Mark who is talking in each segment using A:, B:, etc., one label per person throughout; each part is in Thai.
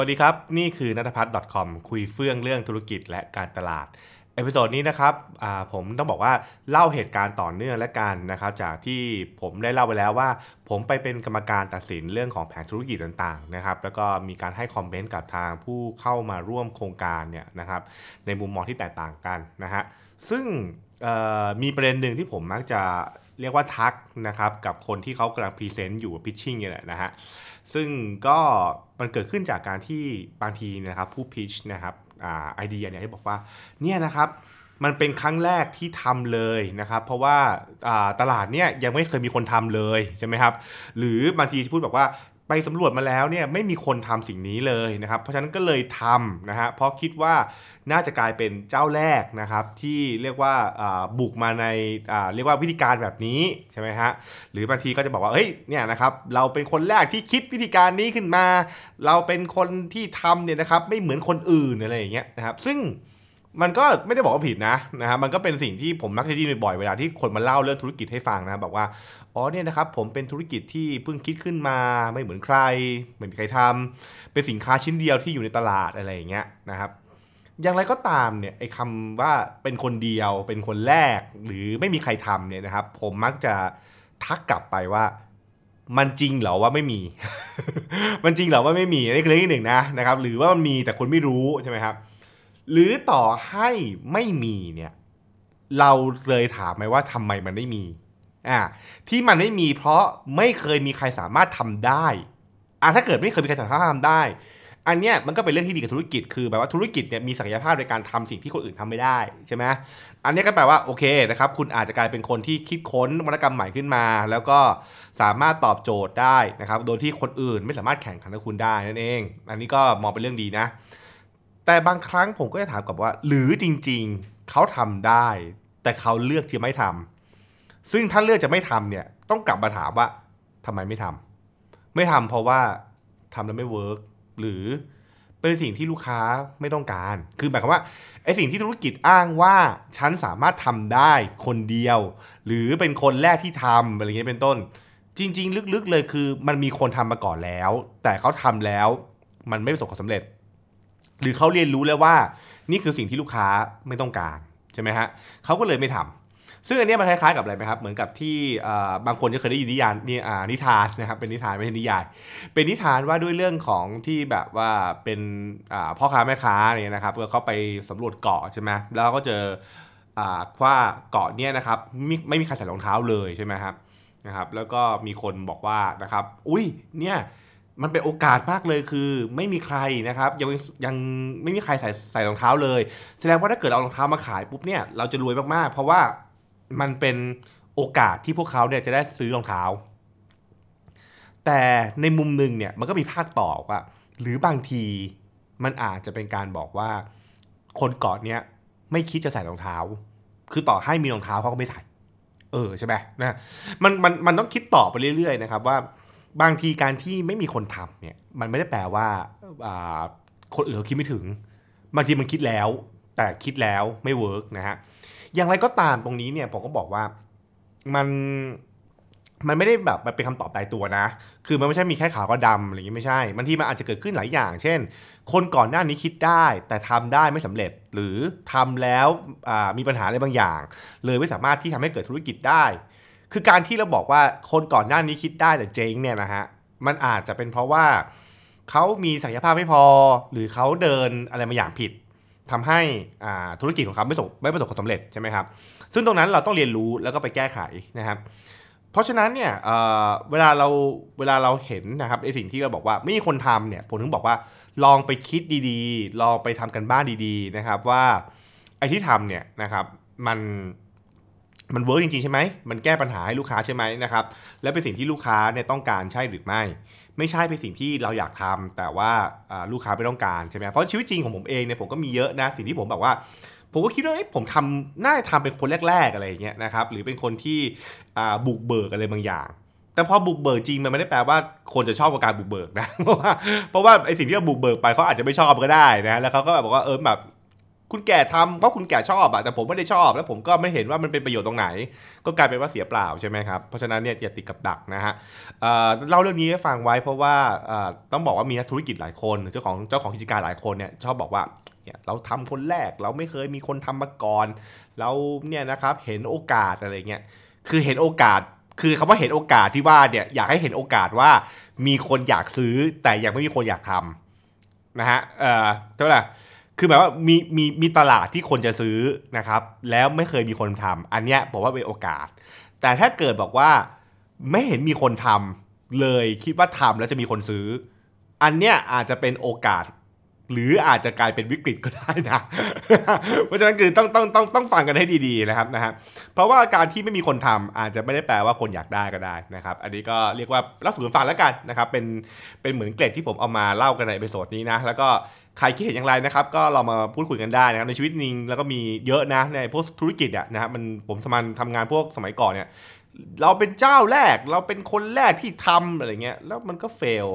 A: วัสดีครับ นี่คือนัทพัฒน์ .com คุยเฟื่องเรื่องธุรกิจและการตลาด episode นี้นะครับผมต้องบอกว่าเล่าเหตุการณ์ต่อเนื่องแล้วกันนะครับจากที่ผมได้เล่าไปแล้วว่า ผมไปเป็นกรรมการตัดสินเรื่องของแผนธุรกิจต่างๆนะครับแล้วก็มีการให้ comment กับทางผู้เข้ามาร่วมโครงการเนี่ยนะครับในมุมมองที่แตกต่างกันนะฮะซึ่งมีประเด็นหนึ่งที่ผมมักจะ เรียกว่าทักนะครับกับคนที่เขากำลัง present อยู่ pitching เนี่ยแหละนะฮะซึ่งก็มันเกิดขึ้นจากการที่บางทีนะครับผู้พิชนะครับไอเดียเนี่ยให้บอกว่าเนี่ยนะครับมันเป็นครั้งแรกที่ทำเลยนะครับ เพราะว่าตลาดเนี่ยยังไม่เคยมีคนทำเลยใช่ไหมครับ หรือบางทีพูดบอกว่า ไปสำรวจมาแล้วเนี่ยไม่มีคนทำสิ่งนี้เลยนะครับ เพราะฉะนั้นก็เลยทำนะฮะเพราะคิดว่าน่าจะกลายเป็นเจ้าแรกนะครับที่เรียกว่าบุกมาในเรียกว่าวิธีการแบบนี้ใช่ไหมฮะหรือบางทีก็จะบอกว่าเฮ้ยเนี่ยนะครับเราเป็นคนแรกที่คิดวิธีการนี้ขึ้นมา เราเป็นคนที่ทำเนี่ยนะครับไม่เหมือนคนอื่นอะไรอย่างเงี้ยนะครับซึ่ง มันก็ไม่ได้บอกว่าผิดนะนะครับมันก็เป็นสิ่งที่ผมมักจะได้ยินบ่อยเวลาที่คนมาเล่าเรื่องธุรกิจให้ฟังนะบอกว่าอ๋อเนี่ยนะครับผมเป็นธุรกิจที่เพิ่งคิดขึ้นมาไม่เหมือนใคร ไม่มีใครทำเป็นสินค้าชิ้นเดียวที่อยู่ในตลาดอะไรอย่างเงี้ยนะครับอย่างไรก็ตามเนี่ยไอ้คำว่าเป็นคนเดียวเป็นคนแรก หรือไม่มีใครทำเนี่ยนะครับ ผมมักจะทักกลับไปว่ามันจริงเหรอว่าไม่มี มันจริงเหรอว่าไม่มีนี่คือเรื่องที่หนึ่งนะนะครับ หรือว่ามันมีแต่คนไม่รู้ใช่ไหมครับ หรือต่อให้ไม่มีเนี่ยเราเลยถามไหมว่าทำไมมันไม่มีอ่าที่มันไม่มีเพราะไม่เคยมีใครสามารถทำได้อ่าถ้าเกิดไม่เคยมีใครสามารถทำได้ อันเนี้ยมันก็เป็นเรื่องที่ดีกับธุรกิจคือแบบว่าธุรกิจเนี่ยมีศักยภาพในการทำสิ่งที่คนอื่นทำไม่ได้ใช่ไหมอันนี้ก็แปลว่าโอเคนะครับคุณอาจจะกลายเป็นคนที่คิดค้นนวัตกรรมใหม่ขึ้นมา แล้วก็สามารถตอบโจทย์ได้นะครับโดยที่คนอื่นไม่สามารถแข่งขันกับคุณได้นั่นเอง อันนี้ก็มองเป็นเรื่องดีนะ แต่บางครั้งผมก็จะถามกับว่า หรือจริงๆเขาทำได้ แต่เขาเลือกที่ไม่ทำซึ่งถ้าเลือกจะไม่ทำเนี่ย ต้องกลับมาถามว่าทำไมไม่ทำไม่ทำเพราะว่าทำแล้วไม่เวิร์กหรือเป็นสิ่งที่ลูกค้าไม่ต้องการ คือหมายความว่าไอ้สิ่งที่ธุรกิจอ้างว่าฉันสามารถทำได้คนเดียว หรือเป็นคนแรกที่ทำอะไรเงี้ยเป็นต้น จริง ๆ ลึกๆเลยคือ มันมีคนทำมาก่อนแล้ว แต่เขาทำแล้วมันไม่ประสบความสำเร็จ หรือเขาเรียนรู้แล้วว่า นี่คือสิ่งที่ลูกค้าไม่ต้องการใช่ไหมฮะเขาก็เลยไม่ทำซึ่งอันนี้มันคล้ายๆกับอะไรไหมครับ เหมือนกับที่บางคนจะเคยได้ยินนิยานนี่นิทานนะครับเป็นนิทานไม่ใช่นิยายเป็นนิทานว่าด้วยเรื่องของที่แบบว่าเป็นพ่อค้าแม่ค้าเนี่ยนะครับเขาไปสำรวจเกาะใช่ไหมแล้วก็เจอว่าเกาะเนี่ยนะครับไม่ไม่มีใครใส่รองเท้าเลยใช่ไหมครับนะครับ แล้วก็มีคนบอกว่านะครับ อุ้ยเนี่ย มันเป็นโอกาสมากเลยคือ ไม่มีใครนะครับยังยังไม่มีใครใส่ใส่รองเท้าเลย แสดงว่าถ้าเกิดเอารองเท้ามาขายปุ๊บเนี่ยเราจะรวยมากๆ เพราะว่ามันเป็นโอกาสที่พวกเขาเนี่ยจะได้ซื้อรองเท้า แต่ในมุมหนึ่งเนี่ยมันก็มีภาคต่อว่า หรือบางทีมันอาจจะเป็นการบอกว่า คนเกาะเนี้ยไม่คิดจะใส่รองเท้า คือต่อให้มีรองเท้าเขาก็ไม่ใส่ เออใช่ไหมนะมันมันมันต้องคิดต่อไปเรื่อยๆนะครับว่า บางทีการที่ไม่มีคนทำเนี่ยมันไม่ได้แปลว่าคนอื่นเขาคิดไม่ถึง บางทีมันคิดแล้ว แต่คิดแล้วไม่เวิร์กนะฮะอย่างไรก็ตามตรงนี้เนี่ยผมก็บอกว่ามันมันไม่ได้แบบเป็นคำตอบตายตัวนะ คือมันไม่ใช่มีแค่ขาวก็ดำอะไรอย่างนี้ไม่ใช่บางทีมันอาจจะเกิดขึ้นหลายอย่าง เช่น คนก่อนหน้านี้คิดได้ แต่ทำได้ไม่สำเร็จ หรือทำแล้วมีปัญหาอะไรบางอย่าง เลยไม่สามารถที่ทำให้เกิดธุรกิจได้ คือการที่เราบอกว่าคนก่อนหน้านี้คิดได้แต่เจ๊งเนี่ยนะฮะมันอาจจะเป็นเพราะว่าเขามีศักยภาพไม่พอ หรือเขาเดินอะไรมาอย่างผิดทำให้ธุรกิจของเขาไม่ประสบไม่ประสบความสำเร็จใช่ไหมครับซึ่งตรงนั้นเราต้องเรียนรู้แล้วก็ไปแก้ไขนะครับ เพราะฉะนั้นเนี่ยเเวลาเราเวลาเราเห็นนะครับไอสิ่งที่เราบอกว่าไม่มีคนทำเนี่ยผมถึงบอกว่าลองไปคิดดีๆ ลองไปทำกันบ้านดีๆนะครับว่าไอที่ทำเนี่ยนะครับมัน มันเวิร์กจริงๆใช่ไหม มันแก้ปัญหาให้ลูกค้าใช่ไหมนะครับ และเป็นสิ่งที่ลูกค้าเนี่ยต้องการใช่หรือไม่ ไม่ใช่เป็นสิ่งที่เราอยากทำแต่ว่าลูกค้าไม่ต้องการใช่ไหมเพราะชีวิตจริงของผมเองเนี่ยผมก็มีเยอะนะ สิ่งที่ผมแบอกว่า ผมก็คิดว่าผมทำน่าจะทำเป็นคนแรก ๆอะไรอย่างเงี้ยนะครับ หรือเป็นคนที่บุกเบิกอะไรบางอย่างแต่พอบุกเบิกจริงมันไม่ได้แปลว่าคนจะชอบกับการบุกเบิกนะเพราะว่าเพราะว่าไอสิ่งที่เราบุกเบิกไปเขาอาจจะไม่ชอบก็ได้นะแล้วเขาก็แบบบอกว่าเออแบบ คุณแก่ทำเพราะคุณแก่ชอบอะแต่ผมไม่ได้ชอบ แล้วผมก็ไม่เห็นว่ามันเป็นประโยชน์ตรงไหน ก็กลายเป็นว่าเสียเปล่าใช่ไหมครับเพราะฉะนั้นเนี่ยอย่าติดกับดักนะฮะเเล่าเรื่องนี้ให้ฟังไว้เพราะว่าต้องบอกว่ามีนักธุรกิจหลายคนเจ้าของเจ้าของกิจการหลายคนเนี่ยชอบบอกว่าเนี่ยเราทำคนแรกเราไม่เคยมีคนทำมาก่อน เราเนี่ยนะครับเห็นโอกาสอะไรเงี้ยคือเห็นโอกาสคือคำว่าเห็นโอกาสที่ว่าเนี่ยอยากให้เห็นโอกาสว่ามีคนอยากซื้อแต่ยังไม่มีคนอยากทำนะฮะเอ่อเท่าไหร่ คือหมายว่ามีมีมีตลาดที่คนจะซื้อนะครับ แล้วไม่เคยมีคนทำอันเนี้ยผมว่าเป็นโอกาส แต่ถ้าเกิดบอกว่าไม่เห็นมีคนทำเลยคิดว่าทำแล้วจะมีคนซื้อ อันเนี้ยอาจจะเป็นโอกาส หรืออาจจะกลายเป็นวิกฤตก็ได้นะ เพราะฉะนั้นคือต้องต้องต้องต้องฟังกันให้ดีๆนะครับนะฮะเพราะว่าการที่ไม่มีคนทำอาจจะไม่ได้แปลว่าคนอยากได้ก็ได้นะครับ อันนี้ก็เรียกว่าเล่าสู่กันฟังแล้วกันนะครับเป็นเป็นเหมือนเกร็ดที่ผมเอามาเล่ากันใน episode นี้นะแล้วก็ ใครคิดเห็นอย่างไรนะครับ ก็เรามาพูดคุยกันได้นะครับในชีวิตจริงแล้วก็มีเยอะนะในพวกธุรกิจอะนะครับมันผมสมันทำงานพวกสมัยก่อนเนี่ยเราเป็นเจ้าแรกเราเป็นคนแรกที่ทำอะไรเงี้ยแล้วมันก็ fail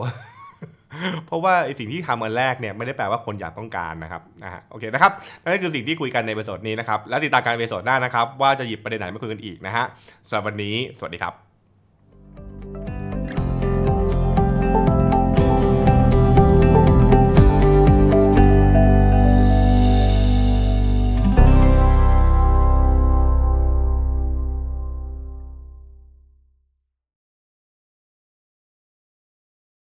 A: เพราะว่าไอ้สิ่งที่ทำอันแรกเนี่ยไม่ได้แปลว่าคนอยากต้องการนะครับนะฮะโอเคนะครับนั่นคือสิ่งที่คุยกันใน episode นี้นะครับแล้วติดตามการ episode หน้านะครับ ว่าจะหยิบประเด็นไหนมาคุยกันอีกนะฮะสำหรับวันนี้ สวัสดีครับ